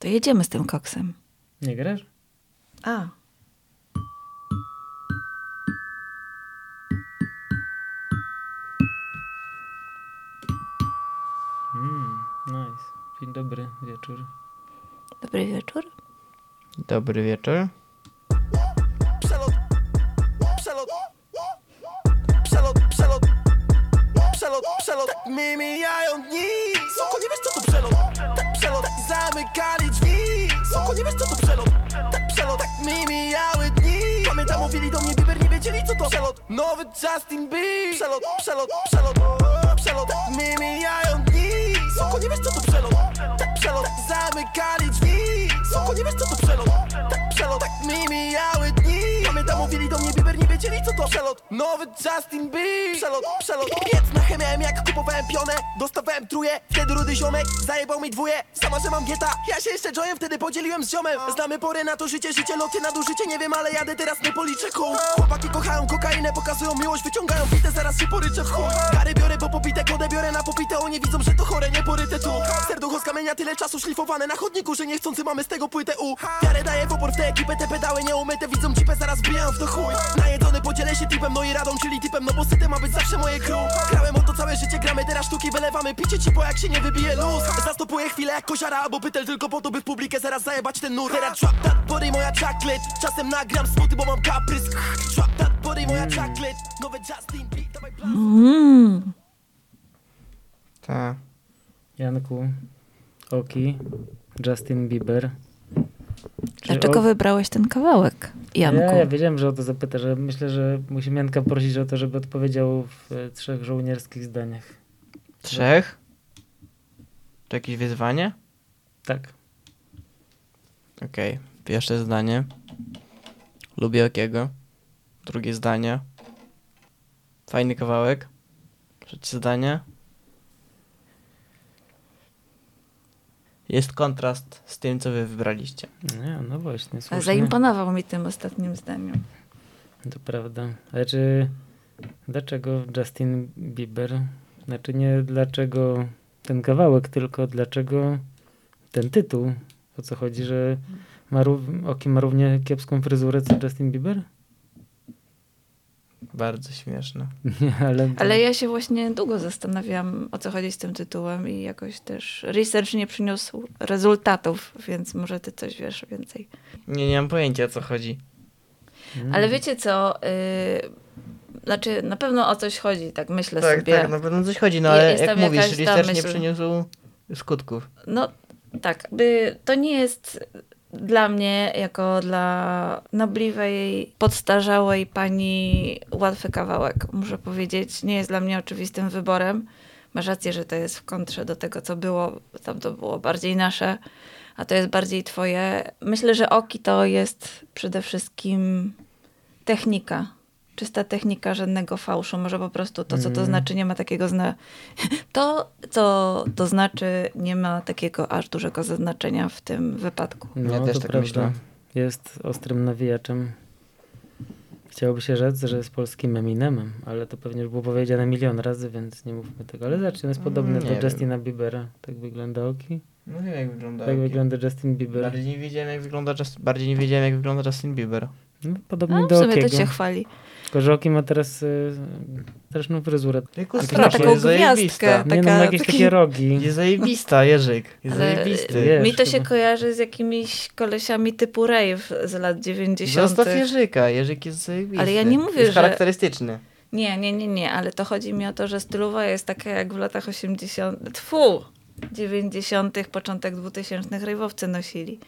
To jedziemy z tym koksem. Nie grasz? A. Mm, nice. Dzień dobry, wieczór. Dobry wieczór. Dobry wieczór. Przelot, przelot, przelot, przelot, przelot, przelot. Tak mi mijają dni. Soko, nie wiesz co to przelot. Tak przelot, zamykali drzwi. Soko, nie wiesz co to przelot. Tak przelot, tak mi mijały dni. Pamiętam, mówili do mnie Bieber, nie wiedzieli co to przelot. Nowy Justin Bieber. Przelot, przelot, przelot, przelot. Tak mi mijają dni. Soko, nie wiesz co to przelot. Tak przelot, zamykali drzwi. Soko, nie wiesz co to przelot. Tak przelot, tak mi mijały dni. Mówili do mnie Bieber, nie wiedzieli co to przelot. Nowy Justin Bieber. Przelot, przelot. Piec na jak kupowałem pionę. Dostawałem truje, wtedy rudy ziomek zajebał mi dwóje. Sama, że mam gieta, ja się jeszcze jojem wtedy podzieliłem z ziomem. Znamy porę na to życie, życie loty nadużycie, nie wiem, ale jadę teraz nie policzę kół. Chłopaki kochają kokainę, pokazują miłość, wyciągają pitę, zaraz się poryczę w chuj. Kary biorę, bo popite, kodę biorę na popite, oni widzą, że to chore, nie poryte tu. Serducho z kamienia, tyle czasu szlifowane na chodniku, że niechcący mamy z tego płytę u. Wiarę daję w opór w tę ekipę, te pedały nieumyte, widzą cipę, zaraz bijają w to chuj. Najedzony podzielę się typem, no i radą, czyli typem, no bo syte ma być zawsze moje crew. Grałem o to całe życie, gramy teraz sztuki, wylewamy picie ci, bo jak się nie wybije luz. Zastopuję chwilę jak koziara albo pytel, tylko po to, by w publikę zaraz zajebać ten nur. Teraz trap that body, moja chocolate, czasem nagram smuty, bo mam kaprys. Trap that body, moja chocolate, nowe Justin dawaj blast. Mm. Tak. Janku, Oki, Justin Bieber. Czy Dlaczego o- wybrałeś ten kawałek, Janku? Ja, ja wiedziałem, że o to zapyta, że myślę, że musimy Janka prosić o to, żeby odpowiedział w e, trzech żołnierskich zdaniach. Trzech? To jakieś wyzwanie? Tak. Okej. Pierwsze zdanie. Lubię Okiego. Drugie zdanie. Fajny kawałek. Trzecie zdanie. Jest kontrast z tym, co wy wybraliście. Nie, no właśnie, słusznie. Zaimponował mi tym ostatnim zdaniem. To prawda. Ale czy dlaczego Justin Bieber? Znaczy nie dlaczego ten kawałek, tylko dlaczego ten tytuł? O co chodzi, że ma rów- Oki ma równie kiepską fryzurę co Justin Bieber? Bardzo śmieszne. Ale... Ale ja się właśnie długo zastanawiałam, o co chodzi z tym tytułem i jakoś też research nie przyniósł rezultatów, więc może ty coś wiesz więcej. Nie, nie mam pojęcia, o co chodzi. Mm. Ale wiecie co, yy, znaczy na pewno o coś chodzi, tak myślę Tak, sobie. tak, na pewno coś chodzi, no Je- ale jest jak mówisz, research nie przyniósł skutków. No tak, by to nie jest dla mnie, jako dla nobliwej, podstarzałej pani łatwy kawałek, muszę powiedzieć. Nie jest dla mnie oczywistym wyborem. Masz rację, że to jest w kontrze do tego, co było. Tam to było bardziej nasze, a to jest bardziej twoje. Myślę, że Oki to jest przede wszystkim technika. Czysta technika, żadnego fałszu. Może po prostu to, co to Mm. znaczy, nie ma takiego zna... To, co to znaczy, nie ma takiego aż dużego zaznaczenia w tym wypadku. No, Ja też to tak prawda. myślę. Jest ostrym nawijaczem. Chciałoby się rzec, że jest polskim Eminemem, ale to pewnie już było powiedziane milion razy, więc nie mówmy tego. Ale zacznij, on jest podobny Mm, Nie do wiem. Justina Biebera. Tak wygląda Oki. No wiem, jak wygląda. Tak wygląda Justin Bieber. Bardziej nie wiedziałem, jak wygląda, Just, bardziej nie wiedziałem, jak wygląda Justin Bieber. No, podobny No, w do sumie to Okiego. cię chwali. Tylko, że Oki ma teraz y, straszną fryzurę. Jaką straszną, taką gwiazdkę. nie no, Taka- ma jakieś taki- takie rogi. Jest zajebista, Jerzyk. Jest Ale- zajebisty. Wiesz, Mi to się chyba. kojarzy z jakimiś kolesiami typu rave z lat 90. Zostaw Jerzyka, Jerzyk jest zajebisty. Ale ja nie mówię, jest że- charakterystyczny. Nie, nie, nie, nie, ale to chodzi mi o to, że stylowa jest taka jak w latach 80. Tfu! 90., początek 2000 rejwowcy nosili.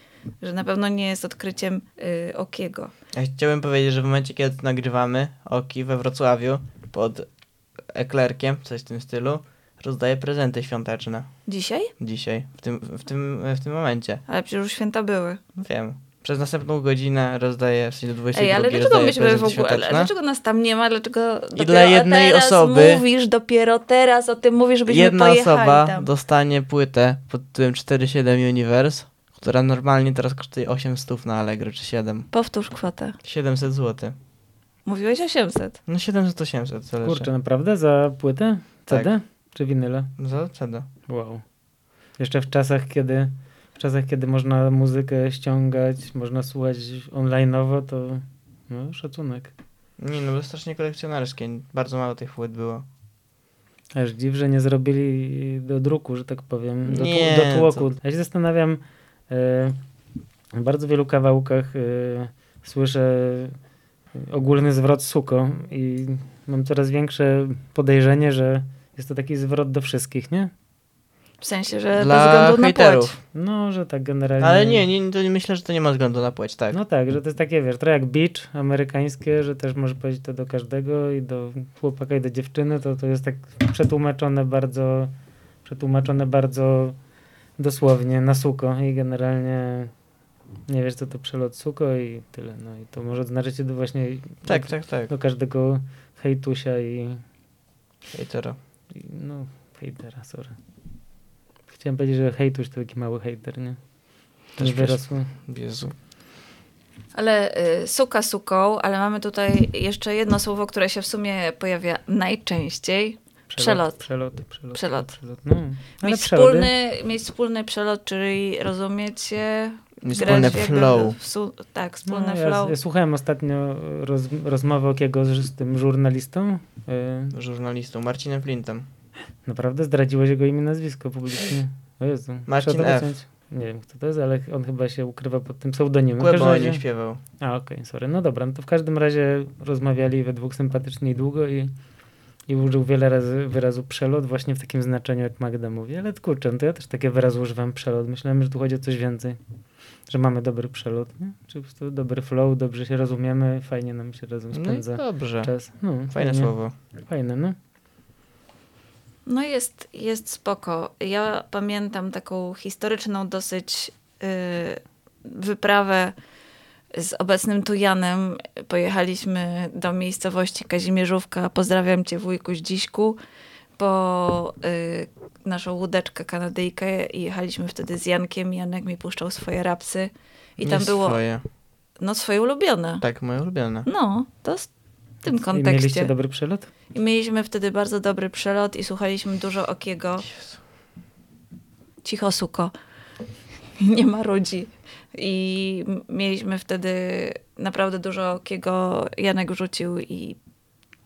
Że na pewno nie jest odkryciem y, Okiego. Ja chciałbym powiedzieć, że w momencie, kiedy nagrywamy, Oki we Wrocławiu, pod eklerkiem, coś w tym stylu, rozdaje prezenty świąteczne. Dzisiaj? Dzisiaj, w tym, w tym, w tym momencie. Ale przecież już święta były. Wiem. Przez następną godzinę rozdaje, w sensie do 22 Ej, ale dlaczego myśmy w ogóle, dlaczego nas tam nie ma? Dlaczego dopiero dla jednej teraz osoby- mówisz, dopiero teraz o tym mówisz, żebyśmy Jedna pojechali osoba tam. dostanie płytę pod tytułem 47 Universe, która normalnie teraz kosztuje 800 na Allegro, czy 7. Powtórz kwotę. 700 zł. Mówiłeś 800. No 700-800, zależy. Kurczę, naprawdę? Za płytę? Tak. CD? Czy winyle? Za CD. Wow. Jeszcze w czasach, kiedy czasach, kiedy można muzykę ściągać, można słuchać online'owo, to no, szacunek. Nie no, to strasznie kolekcjonerskie. Bardzo mało tych płyt było. Aż dziw, że nie zrobili do druku, że tak powiem, do, Nie, do tłoku. Ja się zastanawiam, e, w bardzo wielu kawałkach e, słyszę ogólny zwrot suko i mam coraz większe podejrzenie, że jest to taki zwrot do wszystkich, nie? W sensie, że bez Dla względu na hejterów. płeć. No, że tak generalnie. Ale nie, nie, to nie myślę, że to nie ma względu na płeć, tak. No tak, że to jest takie, wiesz, trochę jak beach amerykańskie, że też może powiedzieć to do każdego i do chłopaka i do dziewczyny, to to jest tak przetłumaczone bardzo, przetłumaczone bardzo dosłownie na suko i generalnie nie wiesz co to przelot suko i tyle, no i to może znaczyć do właśnie tak, do, tak, tak. do każdego hejtusia i, Hejtera. i no hejtera, sorry. Chciałem powiedzieć, że hejtuś to taki mały hejter, nie? Też wyrosły. Jezu. Ale y, suka suką, ale mamy tutaj jeszcze jedno słowo, które się w sumie pojawia najczęściej. Przelot. Przelot, przelot. Przelot. przelot. No, Mieć wspólny, mieć wspólny przelot, czyli rozumieć się, Mieć grać wspólne flow. w su- tak, wspólny no, ja, flow. Ja słuchałem ostatnio roz, rozmowy Okiego z, z tym żurnalistą. Yy, Żurnalistą Marcinem Flintem. Naprawdę zdradziłeś jego imię nazwisko publicznie. O Jezu. Marcin F. Nie wiem kto to jest, ale on chyba się ukrywa pod tym pseudonimem. W Kłebo każdym o razie- nim śpiewał. A, okej, sorry. No dobra, no to w każdym razie rozmawiali we dwóch sympatycznie i długo i, i użył wiele razy wyrazu przelot właśnie w takim znaczeniu, jak Magda mówi. Ale kurczę, no to ja też takie wyrazy używam przelot. Myślałem, że tu chodzi o coś więcej. Że mamy dobry przelot, nie? Czy po prostu dobry flow, dobrze się rozumiemy, fajnie nam się razem No spędza dobrze. czas. No, Fajne słowo. Fajne, no. No jest, jest spoko. Ja pamiętam taką historyczną dosyć y, wyprawę z obecnym tu Janem. Pojechaliśmy do miejscowości Kazimierzówka. Pozdrawiam cię wujku Zdziśku. Po y, naszą łódeczkę kanadyjkę i jechaliśmy wtedy z Jankiem. Janek mi puszczał swoje rapsy. I Nie tam było, Swoje. no swoje ulubione. Tak, moje ulubione. No, to w tym I mieliście kontekście. dobry przelot? I mieliśmy wtedy bardzo dobry przelot i słuchaliśmy dużo Okiego. Jezu. Cicho, suko. Nie ma ludzi. I mieliśmy wtedy naprawdę dużo Okiego. Janek rzucił i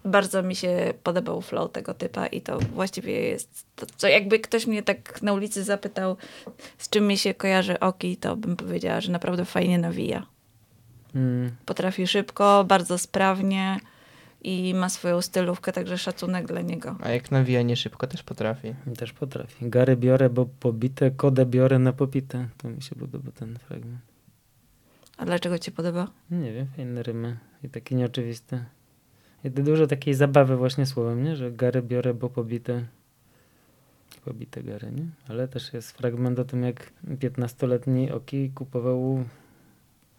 bardzo mi się podobał flow tego typa i to właściwie jest, to, co jakby ktoś mnie tak na ulicy zapytał, z czym mi się kojarzy Oki, to bym powiedziała, że naprawdę fajnie nawija. Mm. Potrafi szybko, bardzo sprawnie i ma swoją stylówkę, także szacunek dla niego. A jak nawija nie szybko, też potrafi. Też potrafi. Gary biorę, bo pobite, kodę biorę na popite. To mi się podoba ten fragment. A dlaczego ci podoba? Nie wiem, fajne rymy i takie nieoczywiste. I dużo takiej zabawy właśnie słowem, nie? Że gary biorę, bo pobite. Pobite gary, nie? Ale też jest fragment o tym, jak 15-letni Oki kupował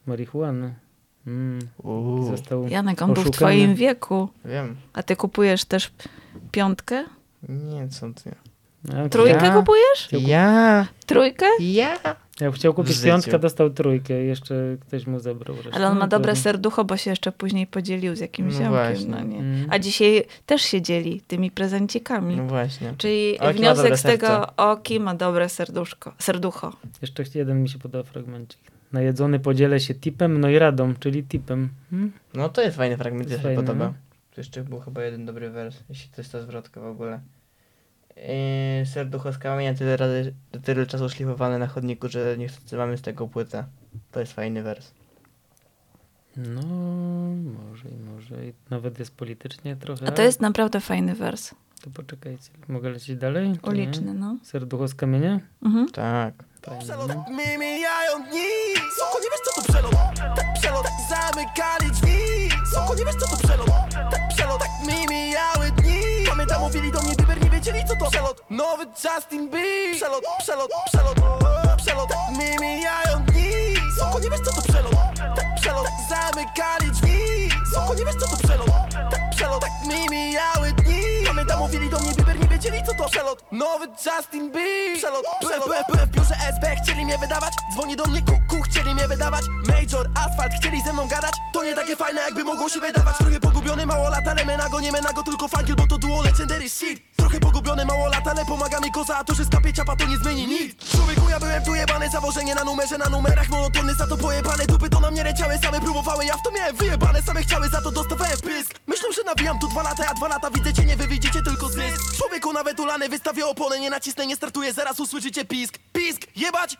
marihuanę. Mm. Uuu, Został Janek, on był w oszukany. twoim wieku, wiem. a ty kupujesz też piątkę? Nie, co ty. A, Trójkę Ja? kupujesz? Ja! Trójkę? Ja! Jak chciał W kupić życiu. piątkę, dostał trójkę jeszcze ktoś mu zabrał resztę. Ale on ma No, dobre serducho, bo się jeszcze później podzielił z jakimś No ziomkiem. właśnie. No nie. Mm. A dzisiaj też się dzieli tymi prezencikami. No właśnie. Czyli ma wniosek dobre z tego, serce. Oki ma dobre serduszko, serducho. Jeszcze jeden mi się podoba fragmencik. Najedzony podzielę się tipem, no i radą, czyli tipem. Hmm? No to jest fajny fragment, jest się fajne, podoba. no. Tu jeszcze był chyba jeden dobry wers, jeśli to jest ta zwrotka w ogóle. Yy, serducho z kamienia tyle razy, tyle czasu szlifowane na chodniku, że niestety mamy z tego płytę. To jest fajny wers. No, może i może. I nawet jest politycznie trochę. A to jest naprawdę fajny wers. To poczekajcie. Mogę lecieć dalej? Uliczny, no. Serducho z kamienia? Mhm. Tak. Zamykali drzwi. Soko, nie wiesz co to przelot? Tak przelot, tak mi mijały dni. Pamiętam mówili do mnie Bieber, nie wiedzieli co to przelot. Nowy Justin Bieber. Przelot, przelot, przelot Przelot, tak mi mijają dni. Soko, nie wiesz co to przelot? Tak przelot, tak zamykali drzwi. Soko, nie wiesz co to przelot? Tak przelot, tak mi mijały dni. Pamiętam mówili do mnie Bieber, nie wiedzieli co to przelot. Nowy Justin Bieber. Przelot, przelot, byłem w biurze SB Chcieli mnie wydawać, dzwoni do mnie kuku Chcieli mnie wydawać. Major, asfalt, chcieli ze mną gadać. To nie takie fajne jakby mogło się wydawać. Trochę pogubiony, mało lat, ale menago, nie menago Tylko funkiel, bo to duo legendary shit Trochę pogubiony, mało lat, ale pomaga mi koza A to, że skapie ciapa, to nie zmieni nic. Człowieku, ja byłem tu jebany Zawożenie na numerze, na numerach Monotony, za to pojebane Dupy to na mnie leciały, same próbowały Ja w to miałem wyjebane, same chciały, za to dostawałem pysk. Myślą, że nawijam tu dwa lata, ja dwa lata widzę cię, nie wy widzicie tylko zysk. Człowieku, nawet ulany, wystawię opony Nie nacisnę, nie startuję, zaraz usłyszycie pisk. Pisk, jebać,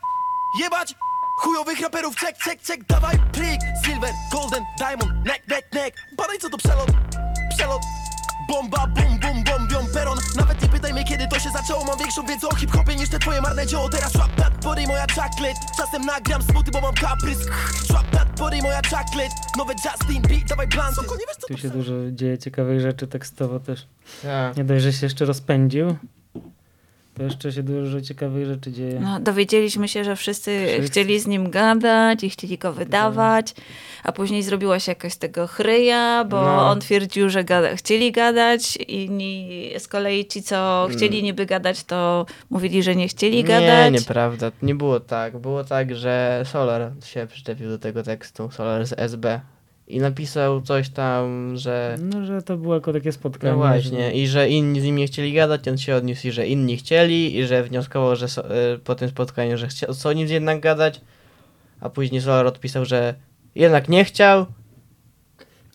jebać. Chujowych raperów, check, check, check, dawaj plik. Silver, golden, diamond, neck, neck, neck. Badaj co to przelot, przelot. Bomba, bum, bum, bombią peron. Nawet nie pytaj mnie kiedy to się zaczęło. Mam większą wiedzę o hip-hopie niż te twoje marne dzieło. Teraz trap that body, moja chocolate. Czasem nagram smuty, bo mam kaprys. Trap that body, moja chocolate. Nowe Justin dawaj blanty. Tu się dużo dzieje ciekawych rzeczy tekstowo też. Tak. Nie dość, że się jeszcze rozpędził, to jeszcze się dużo ciekawych rzeczy dzieje. No, dowiedzieliśmy się, że wszyscy, Wszyscy. chcieli z nim gadać i chcieli go wydawać, a później zrobiła się jakaś z tego chryja, bo No. on twierdził, że gada, chcieli gadać, inni z kolei ci, co chcieli niby gadać, to mówili, że nie chcieli Nie, gadać. nieprawda. Nie było tak. Było tak, że Solar się przyczepił do tego tekstu, Solar z SB. I napisał coś tam, że... No, że to było jako takie spotkanie. No właśnie, że- i że inni z nim nie chcieli gadać, on się odniósł i że inni chcieli, i że wnioskował, że so, y, po tym spotkaniu, że chciał co nim jednak gadać, a później Solar odpisał, że jednak nie chciał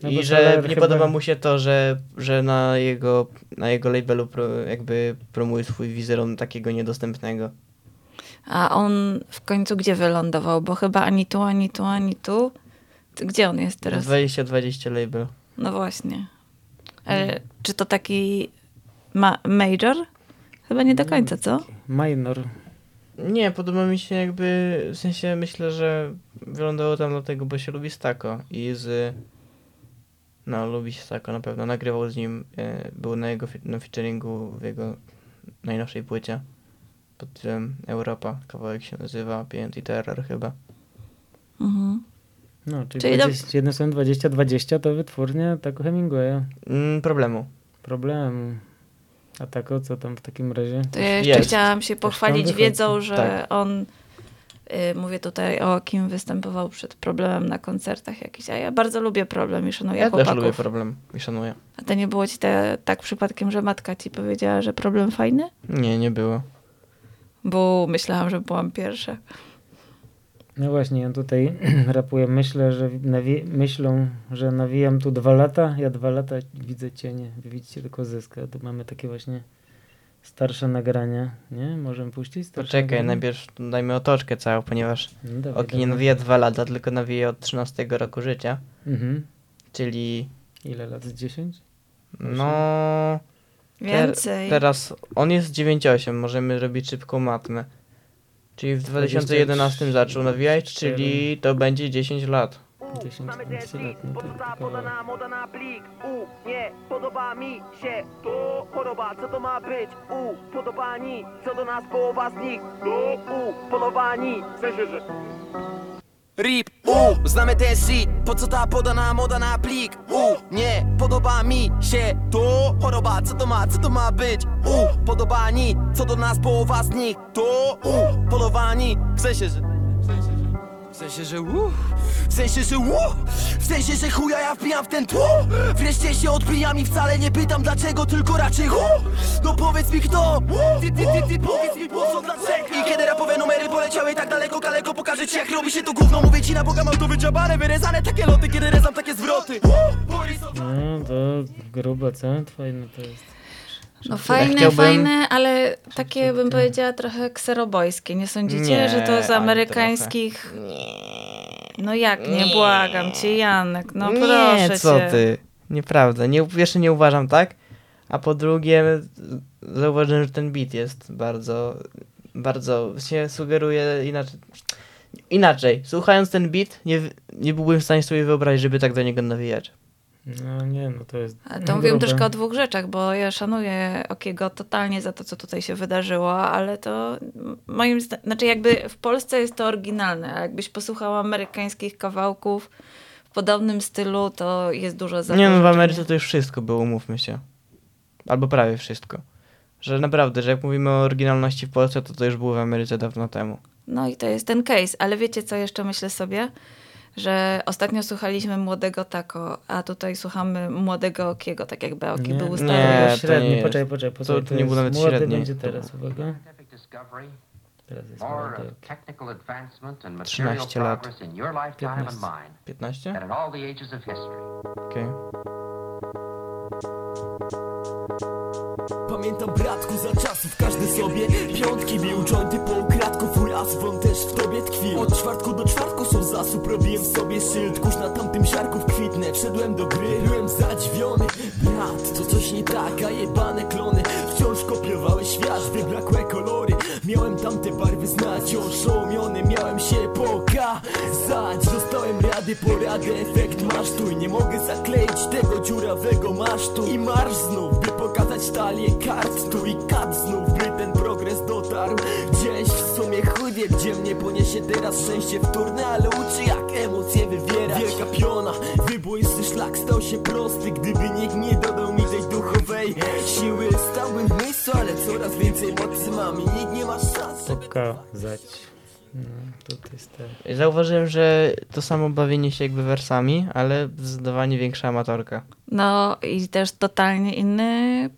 No i że Solar nie chyba- podoba mu się to, że, że na jego, na jego labelu pro, jakby promuje swój wizerunek takiego niedostępnego. A on w końcu gdzie wylądował? Bo chyba ani tu, ani tu, ani tu. Gdzie on jest teraz? 2020 label. No właśnie. Ale czy to taki ma major? Chyba nie do końca, co? Minor. Nie, podoba mi się jakby, w sensie myślę, że wylądowało tam dlatego, bo się lubi Stako i z... No, lubi się Stako na pewno. Nagrywał z nim, e, był na jego fi- na featuringu w jego najnowszej płycie pod tytułem Europa. Kawałek się nazywa Pięty Terror chyba. Mhm. No, czyli, Czyli do- 20, jednym słowem 2020 to wytwórnia tak Hemingwaya. Mm, problemu. Problemu. A tak o co tam w takim razie? To ja jeszcze Jest. chciałam się pochwalić wiedzą, że Tak. on, y, mówię tutaj o kim występował przed problemem na koncertach jakiś, a ja bardzo lubię problem i szanuję Ja też chłopaków. lubię problem i szanuję. A to nie było ci te, tak przypadkiem, że matka ci powiedziała, że problem fajny? Nie, nie było. Bo myślałam, że byłam pierwsza. No właśnie, ja tutaj rapuję. Myślę, że nawi- myślą, że nawijam tu dwa lata. Ja dwa lata widzę cienie. Wy widzicie tylko zysk. A tu mamy takie właśnie starsze nagrania. Nie? Możemy puścić starsze Poczekaj, nagrania? najpierw dajmy otoczkę całą, ponieważ No dawaj, Oki nie dawaj. nawija dwa lata, tylko nawija od 13 roku życia, Mhm. czyli Ile lat? Z 10? no... Ter- Więcej. teraz on jest 9,8, możemy robić szybką matmę. Czyli w 2011 zaczął nawijać, czyli to będzie 10 lat. 10 15 lat. No to Podstawa kawał. podana moda na plik U, nie, podoba mi się To choroba, co to ma być? U, podobani, co do nas połowa z nich To U, polowani, w sensie, że RIP, U, znamy ten shit Po co ta podana moda na plik? U, nie, podoba mi się To choroba, co to ma, co to ma być? U, podobani, co do nas połowa z nich To U, polowani W sensie, że w sensie, że uh, w sensie, że uh, w sensie, że chuja ja wbijam w ten tło Wreszcie się odbijam i wcale nie pytam dlaczego, tylko raczej hu No powiedz mi kto, ty, ty, ty, ty, powiedz mi po co, dlaczego? I kiedy rapowe numery poleciały tak daleko, kaleko Pokażę ci jak robi się to gówno, mówię ci na Boga Mam to wyczabane, wyrezane takie loty, kiedy rezam takie zwroty. No to grubo, co? Fajne to jest. No fajne, chciałbym- fajne, ale takie bym powiedziała trochę kserobojskie. Nie sądzicie, Nie, że to z amerykańskich... No jak nie, błagam cię, Janek, no nie, proszę co cię. ty. Nieprawda. Nie, pierwsze nie uważam tak, a po drugie zauważyłem, że ten beat jest bardzo, bardzo się sugeruje inaczej. Inaczej, słuchając ten beat, nie, nie byłbym w stanie sobie wyobrazić, żeby tak do niego nawijać. No nie, no to jest. Ale to mówiłem grube. troszkę o dwóch rzeczach, bo ja szanuję Okiego totalnie za to, co tutaj się wydarzyło, ale to moim zdaniem, znaczy jakby w Polsce jest to oryginalne, a jakbyś posłuchał amerykańskich kawałków w podobnym stylu, to jest dużo za Nie no, w Ameryce to już wszystko było, umówmy się. Albo prawie wszystko. Że naprawdę, że jak mówimy o oryginalności w Polsce, to to już było w Ameryce dawno temu. No i to jest ten case. Ale wiecie, co jeszcze myślę sobie? Że ostatnio słuchaliśmy młodego Tako, a tutaj słuchamy młodego Okiego, tak jakby Oki Nie, był nie, stary. Nie, to to średni, nie poczekaj, poczekaj, poczekaj. to nie był nawet młody średni. będzie teraz, uwaga. Teraz jest młody. of technical advancement and material 13 lat. progress in your lifetime and 15. mine, 15? and in all the ages of history. Okej. Pamiętam bratku za czasów każdy sobie Piątki bił jointy po ukradku Furas won też w tobie tkwił Od czwartku do czwartku są zasób. Robiłem sobie szyld. Kurz na tamtym siarków kwitnę Wszedłem do gry, byłem zadziwiony. Brat, to coś nie tak, a jebane klony. Wciąż kopiowały świat, wybrakłe kolory. Miałem tamte barwy znać, oszołomiony Miałem się pokazać. Dostałem rady, porady, efekt masz tu I nie mogę zakleić tego dziurawego masztu. I marsz znów, by pokazać talię kart. Tu i kat znów, by ten progres dotarł. Gdzieś w sumie chuj wie, gdzie mnie poniesie teraz Szczęście wtórne, ale uczy jak emocje wywierać. Wielka piona, wybójsty szlak stał się prosty. Gdyby nikt nie dodał mi tej duchowej siły Stałbym w miejscu, ale coraz więcej mocy mam I nikt nie ma szans, żeby Pokazać. No, tutaj jest te... Zauważyłem, że to samo bawienie się jakby wersami, ale zdecydowanie większa amatorka. No i też totalnie inny,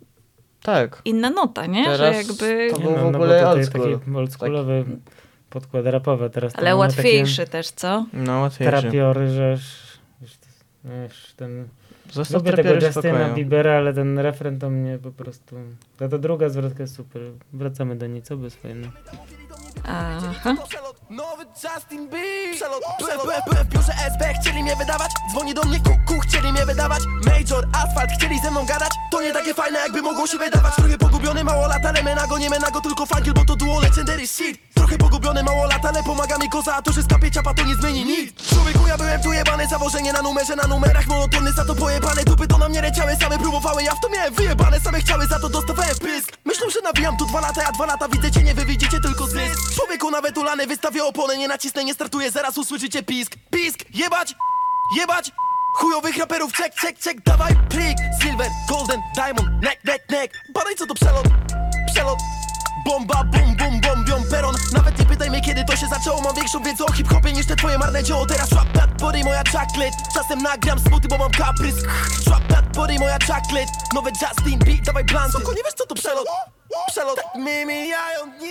Tak. inna nota, nie? Teraz Że jakby... to był no, w no ogóle tutaj old school. taki oldschoolowy podkład rapowy. Teraz to Ale łatwiejszy też, co? No Takie łatwiejszy. trapiory, że... Wiesz, ten... Został Lubię tego spokoju. Biebera, ale ten refren to mnie po prostu... Ta, ta druga zwrotka jest super. Wracamy do niej, co by fajne. Aha. Przelot, nowy Justin Bieber. Przelot, przelot, w biurze SB, chcieli mnie wydawać. Dzwoni do mnie kuku, chcieli mnie wydawać. Major, asfalt, chcieli ze mną gadać. To nie takie fajne jakby mogło się wydawać. Trochę pogubiony, mało lat, ale menago, nie menago, tylko funkiel Bo to duo legendary shit Trochę pogubiony, mało lat, ale pomaga mi koza A to, że skapie ciapa, to nie zmieni nic. Człowieku, ja byłem tu jebany, zawożenie na numerze Na numerach monotony, za to pojebane. Dupy to na mnie leciały, same próbowały Ja w to miałem wyjebane, same chciały, za to dostawałem pysk. Myślą, że nawijam tu dwa lata, ja dwa lata widzę cię, nie wy widzicie tylko nawet ulany, wystawię oponę, nie nacisnę, nie startuję Zaraz usłyszycie pisk, pisk, jebać, jebać. Chujowych raperów, check, check, check, dawaj plik. Silver, golden, diamond, neck, neck, neck. Badaj co to przelot, przelot. Bomba, bum, bum, bombią peron. Nawet nie pytaj mnie kiedy to się zaczęło Mam większą wiedzę o hip-hopie niż te twoje marne dzieło. Teraz trap that body, moja chocolate. Czasem nagram smuty, bo mam kaprys. Trap that body, moja chocolate. Nowe Justin Beat, dawaj blanty Soko, nie wiesz co to przelot? Przelot, mi mijają dni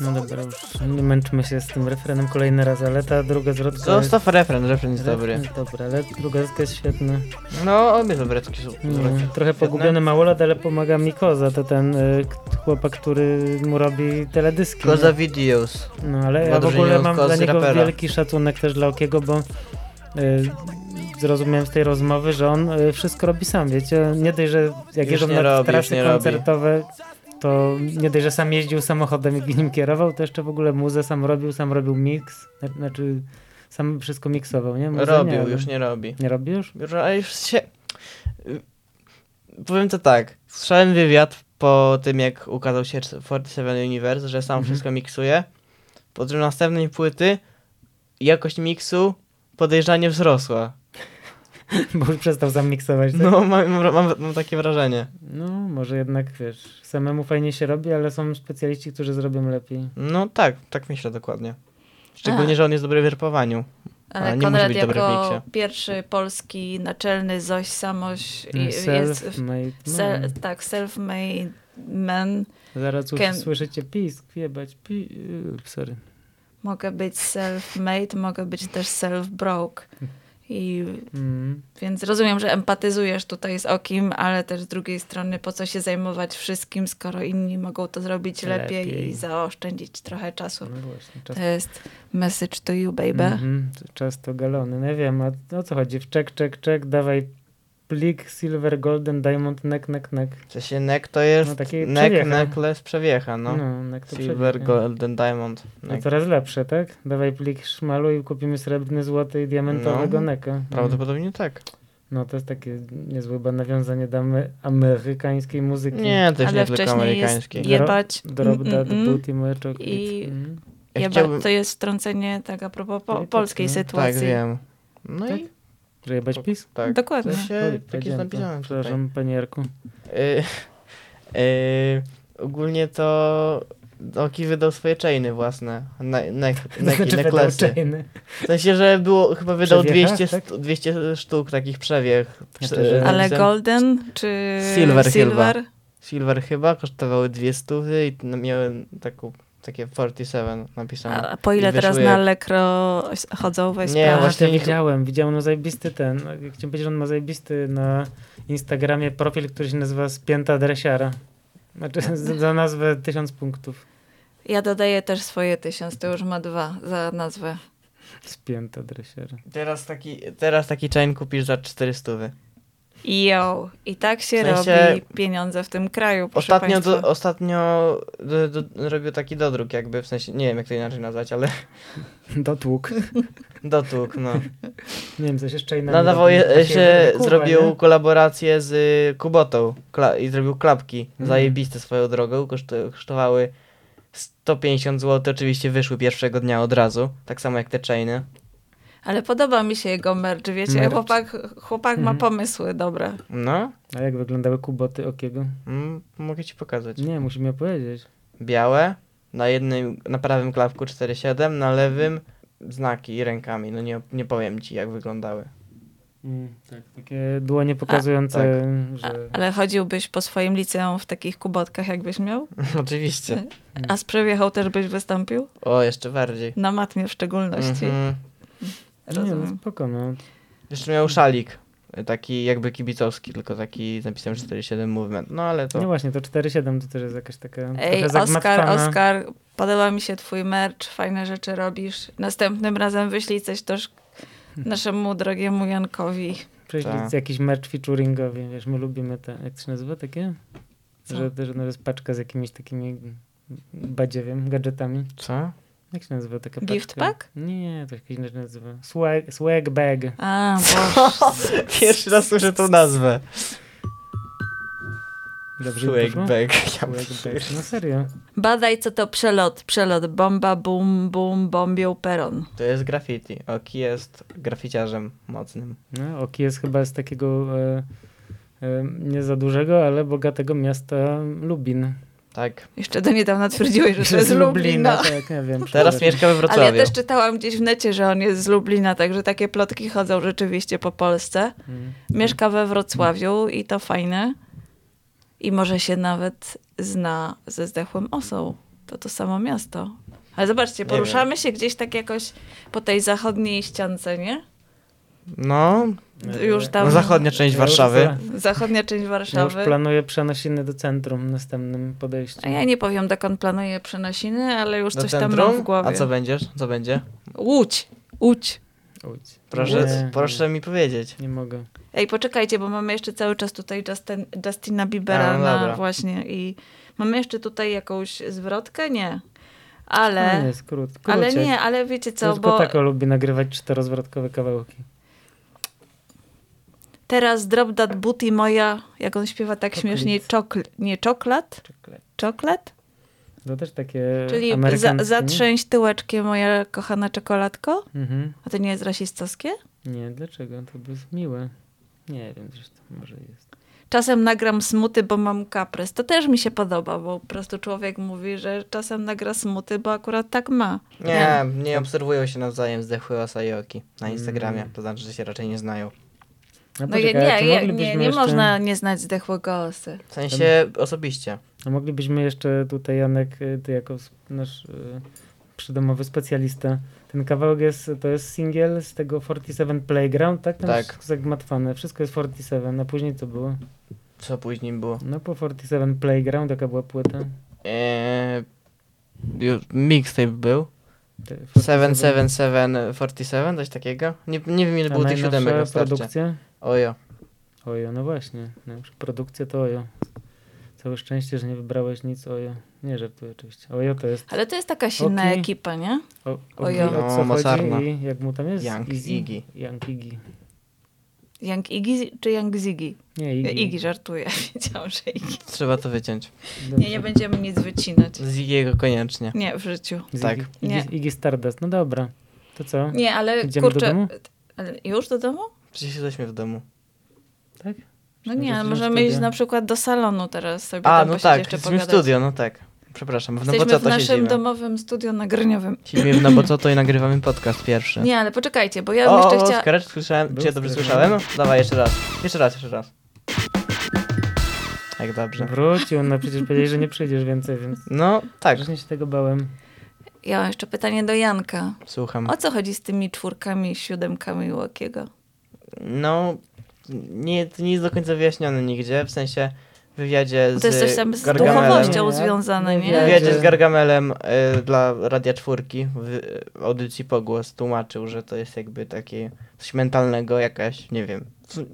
No dobra, już nie męczmy się z tym refrenem kolejny raz, ale ta druga zwrotka Zostaw refren, refren jest... jest dobry. Dobra, ale druga zwrotka jest świetna. No, obie zwrotki są Nie, zwrotki. trochę pogubiony małolat, ale pomaga mi Koza, to ten y, k- chłopak, który mu robi teledyski. Koza nie? videos. No ale ja w odróżnieniu ogóle mam Kozy dla niego rapera. wielki szacunek też dla Okiego, bo y, zrozumiałem z tej rozmowy, że on y, wszystko robi sam, wiecie, nie dość, że jak Już jeżdżą nie na robi, trasy nie robi. koncertowe, to nie dość, że sam jeździł samochodem i nim kierował, to jeszcze w ogóle muzę sam robił, sam robił mix, zna- znaczy sam wszystko miksował, nie? Muzę Robił, ale- już nie robi. Nie robi już? Już, ale już się... Powiem to tak. Słyszałem wywiad po tym, jak ukazał się 47 Universe, że sam Mhm. wszystko miksuje. Po następnej płyty jakość miksu podejrzanie wzrosła. Bo już przestał sam miksować. Tak? No, mam, mam, mam, takie wrażenie. No, może jednak, wiesz, samemu fajnie się robi, ale są specjaliści, którzy zrobią lepiej. No tak, tak myślę dokładnie. Szczególnie, A. że on jest dobry w werpowaniu. Ale nie musi Konrad być dobry w jako miksie. pierwszy polski naczelny Zoś Samoś jest... Self-made tak, self-made man. Zaraz Ken- słyszycie pisk, jebać, pi... yy, sorry. Mogę być self-made, mogę być też self-broke. I Mm. więc rozumiem, że empatyzujesz tutaj z Okim, ale też z drugiej strony po co się zajmować wszystkim, skoro inni mogą to zrobić lepiej, Lepiej. i zaoszczędzić trochę czasu. No właśnie, czas... To jest message to you, baby. Mhm, to czas to galony. No wiem, a o co chodzi? W czek, czek, czek, dawaj plik, silver, golden, diamond, neck, neck, neck. W sensie neck to jest No, taki neck, przewiecha. necklace, przewiecha, no. No, neck to Silver, przewiecha. golden, diamond. No Neck. coraz lepsze, tak? Dawaj plik szmalu i kupimy srebrny, złoty i diamentowego No, neka. Prawdopodobnie tak. No to jest takie niezłe chyba nawiązanie do amerykańskiej muzyki. Nie, też Ale nie tylko wcześniej jest amerykańskiej. jebać. Drop mm, that mm, booty, moje chocolate. I- Mm. Ja Jeba, chciałbym- To jest wtrącenie tak a propos po, polskiej Tak, sytuacji. Tak, wiem. No Tak? i jebać pis? tak. Dokładnie. W sensie, tak jest tutaj. Przepraszam, panie Jarku. Y, y, ogólnie to Oki wydał swoje chainy własne. Ne, ne, neki, Znaczy chainy. W sensie, że było, chyba wydał Przewiecha, 200, tak? stu- 200 sztuk takich przewiech. Ja Prze-. Ale Golden czy Silver chyba. Silver? Silver chyba, kosztowały dwie stówy i miały taką, takie 47 napisane. A po ile teraz na Allegro chodzą? Weź Nie, sprawdź. A, właśnie nie- widziałem, widziałem, no zajebisty ten, jak chciałem powiedzieć, że on ma zajebisty na Instagramie profil, który się nazywa Spięta Dresiara. Znaczy za, nazwę tysiąc punktów. Ja dodaję też swoje tysiąc, to już ma dwa za nazwę. Spięta Dresiara. Teraz taki, teraz taki chain kupisz za 400. Yo, i tak się, W sensie- robi pieniądze w tym kraju, Ostatnio, do, ostatnio do, do, robił taki dodruk jakby, w sensie, nie wiem jak to inaczej nazwać, ale Dotłuk. dotłuk, no. Nie wiem, coś jeszcze innego. Nadawał je, się, kurwa, zrobił nie? kolaborację z y, Kubotą kla, i zrobił klapki, Mhm. zajebiste swoją drogą, kosztowały 150 zł, oczywiście wyszły pierwszego dnia od razu, tak samo jak te chainy. Ale podoba mi się jego merch, wiecie, Merch. chłopak, chłopak ma Mhm. pomysły dobre. No, A jak wyglądały kuboty Okiego? mm, mogę ci pokazać. Nie, musi mi opowiedzieć. Białe, na jednym, na prawym klapku 4,7, na lewym znaki rękami, no nie, nie powiem ci jak wyglądały. tak, takie dłonie pokazujące, A, że... ale chodziłbyś po swoim liceum w takich kubotkach, jakbyś miał? Oczywiście. A z przewiechą też byś wystąpił? O, jeszcze bardziej. Na matnie w szczególności. Mhm. Nie, no spoko, no. Jeszcze miał szalik, taki jakby kibicowski, tylko taki z napisem 47 Movement, no ale to... No właśnie, to 4,7 to też jest jakaś taka Ej, Oskar. Oskar, podoba mi się twój merch, fajne rzeczy robisz. Następnym razem wyślij coś też naszemu drogiemu Jankowi. Prześlij Tak. jakiś merch featuringowy, wiesz, my lubimy te, jak to się nazywa takie? Co? Że, że no jest paczka z jakimiś takimi badziewiem, gadżetami. Co? Jak się nazywa taka Gift paczka? pack? Nie, to się inaczej nazywa. Swag, swag bag. A, Boże. Pierwszy raz słyszę tą nazwę. Dobrze Swag bag. Ja Swag. No serio. Badaj, co to przelot. Przelot, bomba, bum, bum, bombią peron. To jest graffiti. Oki jest graficiarzem mocnym. No, Oki jest chyba z takiego e, e, nie za dużego, ale bogatego miasta Lubin. Tak. Jeszcze do niedawna twierdziłeś, że to jest z Lublina. Tak, nie wiem. Teraz mieszka we Ale Wrocławiu. ja też czytałam gdzieś w necie, że on jest z Lublina, także takie plotki chodzą rzeczywiście po Polsce. Mm. Mieszka we Wrocławiu i to fajne. I może się nawet zna ze zdechłym osą. To to samo miasto. Ale zobaczcie, poruszamy się gdzieś tak jakoś po tej zachodniej ściance, nie? No, Już tam no zachodnia część Warszawy. za- zachodnia część Ja już Warszawy. planuję przenosiny do centrum w następnym podejściu. A ja nie powiem, dokąd planuję przenosiny, ale już Do coś tam mam centrum? w głowie. A co będziesz? Co będzie? Łódź! Łódź! Łódź. Proszę, Nie, proszę mi powiedzieć. Nie mogę. Ej, poczekajcie, bo mamy jeszcze cały czas tutaj Justin, Justina Biebera A, no na właśnie i mamy jeszcze tutaj jakąś zwrotkę? Nie. Ale... Ale, Nie, skrót, ale króciek. nie, ale wiecie co, Tylko bo tako lubi nagrywać czterozwrotkowe kawałki. Teraz Drop That Booty moja, jak on śpiewa tak śmiesznie, czokl, nie czoklat? Czekle. Czoklat? To też takie Czyli za, zatrzęść tyłeczkiem moja kochana czekoladko? Mhm. A to nie jest rasistowskie? Nie, dlaczego? To by jest miłe. Nie wiem, zresztą może jest. Czasem nagram smuty, bo mam kaprys. To też mi się podoba, bo po prostu człowiek mówi, że czasem nagra smuty, bo akurat tak ma. Nie, nie obserwują się nawzajem zdechłe Osa i Oki na Instagramie. Mm. To znaczy, że się raczej nie znają. No, No nie, poczekaj, nie, nie, nie, nie jeszcze- można nie znać zdechłego osy. W sensie osobiście. A moglibyśmy jeszcze tutaj, Janek, y, ty jako nasz y, przydomowy specjalista, ten kawałek jest, to jest singiel z tego 47 Playground, tak? Tam Tak. zagmatwane, wszystko jest 47, a później co było? Co później było? No po 47 Playground, jaka była płyta? Eee, mixtape był. Te 47. 77747, coś takiego? Nie, nie wiem ile było tych siódemek starcie. produkcja? Ojo. Ojo, no właśnie. Najlepsza produkcja to Ojo. Całe szczęście, że nie wybrałeś nic Ojo. Nie żartuję oczywiście. Ojo to jest... Ale to jest taka silna Oki. ekipa, nie? O, Ojo. o co No, chodzi i jak mu tam jest? Young? Iggy. Young Iggy. Young Iggy czy Young Ziggy? Nie, Iggy. Iggy żartuję, wiedziałam, że Iggy. Trzeba to wyciąć. Nie, nie będziemy nic wycinać. Z jego koniecznie. Nie, w życiu. Z Tak. Iggy, Nie. Iggy, Iggy Stardust. No dobra. To co? Nie, ale Idziemy do kurczę... domu? Ale już do domu? Przecież jesteśmy w domu. Tak? No nie, możemy studio. iść na przykład do salonu teraz sobie A, tam no tak, jeszcze jesteśmy w studio, no tak. Przepraszam, w Jesteśmy Nowocoto w naszym siedzimy. domowym studio nagraniowym. Siedzimy w Nowocoto i nagrywamy podcast pierwszy. Nie, ale poczekajcie, bo ja bym o, jeszcze chciała... Oskar, czy słyszałem? Był Czy ja dobrze słyszałem? Dawaj, jeszcze raz. Jeszcze raz, jeszcze raz. Tak dobrze. Wrócił, no przecież powiedzieli, że nie przyjdziesz więcej, więc No, tak, strasznie się tego bałem. Ja mam jeszcze pytanie do Janka. słucham. O co chodzi z tymi czwórkami i siódemkami Łokiego? No, nie, to nie jest do końca wyjaśnione nigdzie, w sensie w wywiadzie z To jest coś tam z duchowością związane, nie? W wywiadzie z Gargamelem y, dla Radia Czwórki w y, audycji Pogłos tłumaczył, że to jest jakby takie coś mentalnego, jakaś, nie wiem,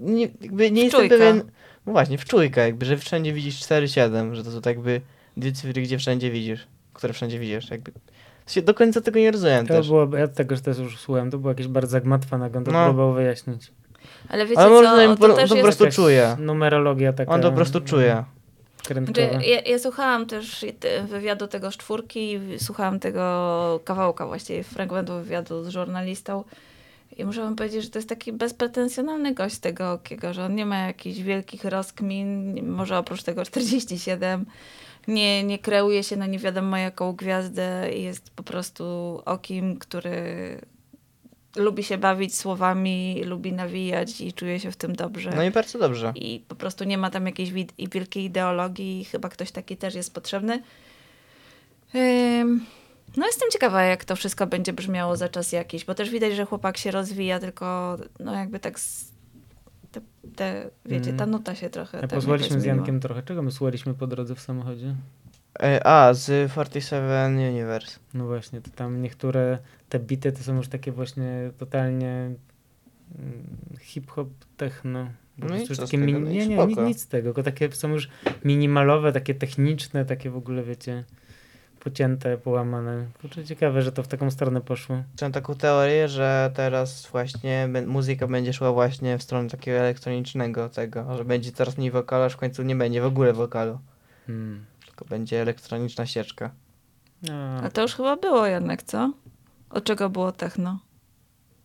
nie, jakby nie jestem Wczójka. pewien, no właśnie, w czujkę jakby, że wszędzie widzisz 4-7, że to są tak jakby dwie cyfry, gdzie wszędzie widzisz, które wszędzie widzisz, jakby. Sensie Do końca tego nie rozumiem To też. było, ja tego też już słuchałem, to było jakieś bardzo zagmatwane, jak on to No. próbował wyjaśnić. Ale wiecie Ale co, im to po- też po jest... prostu Jakaś czuje. Numerologia taka. On to po prostu czuje. Znaczy, ja, ja słuchałam też te- wywiadu tego z czwórki i słuchałam tego kawałka właściwie, fragmentu wywiadu z żurnalistą i muszę wam powiedzieć, że to jest taki bezpretensjonalny gość tego Okiego, że on nie ma jakichś wielkich rozkmin, może oprócz tego 47, nie, nie kreuje się na nie wiadomo jaką gwiazdę i jest po prostu Okim, który lubi się bawić słowami, lubi nawijać i czuje się w tym dobrze No i bardzo dobrze. i po prostu nie ma tam jakiejś wielkiej ideologii. Chyba ktoś taki też jest potrzebny. Ym, No jestem ciekawa, jak to wszystko będzie brzmiało za czas jakiś, bo też widać, że chłopak się rozwija, tylko no jakby tak z, te, te, wiecie, ta Mm. nuta się trochę Ja tak posłuchaliśmy z. Jankiem trochę. Czego my słuchaliśmy po drodze w samochodzie? E, A, z 47 Universe. No właśnie, to tam niektóre te bity to są już takie właśnie totalnie mm, hip-hop, techno. No i takie No i nie, nie, nic, nic z tego, tylko takie są już minimalowe, takie techniczne, takie w ogóle, wiecie, pocięte, połamane. Kurczę, ciekawe, że to w taką stronę poszło. Mam taką teorię, że teraz właśnie be- muzyka będzie szła właśnie w stronę takiego elektronicznego tego, że będzie coraz mniej wokalu, aż w końcu nie będzie w ogóle wokalu, Hmm. tylko będzie elektroniczna ścieżka. A, A to już chyba było jednak, co? Od czego było techno?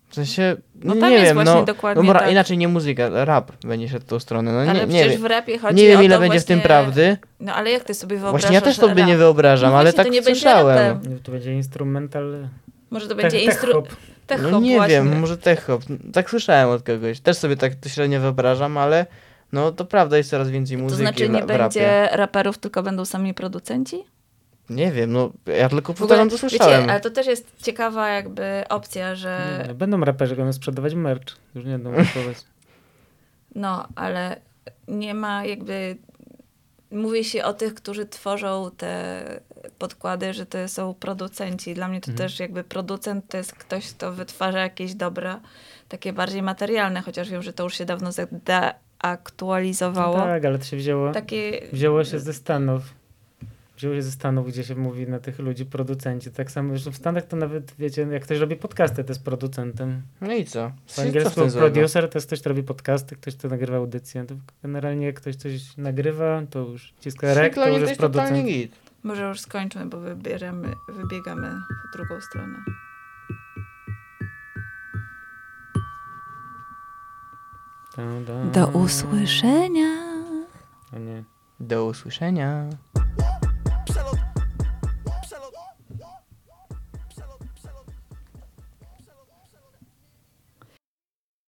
W sensie, No nie, tam nie jest wiem, właśnie no, dokładnie no, ra- tak. inaczej nie muzyka, rap będzie szedł w tą stronę, no Ale nie, nie przecież wiem. w rapie chodzi Nie wiem o ile to będzie w tym właśnie- prawdy, No ale jak ty sobie wyobrażasz właśnie ja też sobie rap? nie wyobrażam, No ale właśnie, tak to nie słyszałem. to będzie instrumental, Może to będzie tech instru... hop. Tech No hop nie właśnie. wiem, może tech hop, tak słyszałem od kogoś, też sobie tak to średnio wyobrażam, ale no to prawda jest coraz więcej To muzyki znaczy w, nie w rapie. będzie raperów, tylko będą sami producenci? Nie wiem, no ja tylko W ogóle, powtarzam to słyszałem. Wiecie, ale to też jest ciekawa jakby opcja, że Nie, będą raperzy, będą sprzedawać merch. Już nie będą kupować. no, ale nie ma jakby... Mówi się o tych, którzy tworzą te podkłady, że to są producenci. Dla mnie to Mhm. też jakby producent to jest ktoś, kto wytwarza jakieś dobra, takie bardziej materialne, chociaż wiem, że to już się dawno zdeaktualizowało. Tak, ale to się wzięło, Takie wzięło się ze Stanów. Wzięło się ze Stanów, gdzie się mówi na tych ludzi producenci. Tak samo zresztą w Stanach to nawet, wiecie, jak ktoś robi podcasty, to jest producentem. No i co? W angielsku producer to jest ktoś, kto robi podcasty, ktoś, kto nagrywa audycję. To generalnie jak ktoś coś nagrywa, to już ciska rek, to już jest producent. git. Może już skończmy, bo wybieramy, wybiegamy w drugą stronę. Do usłyszenia. Do usłyszenia.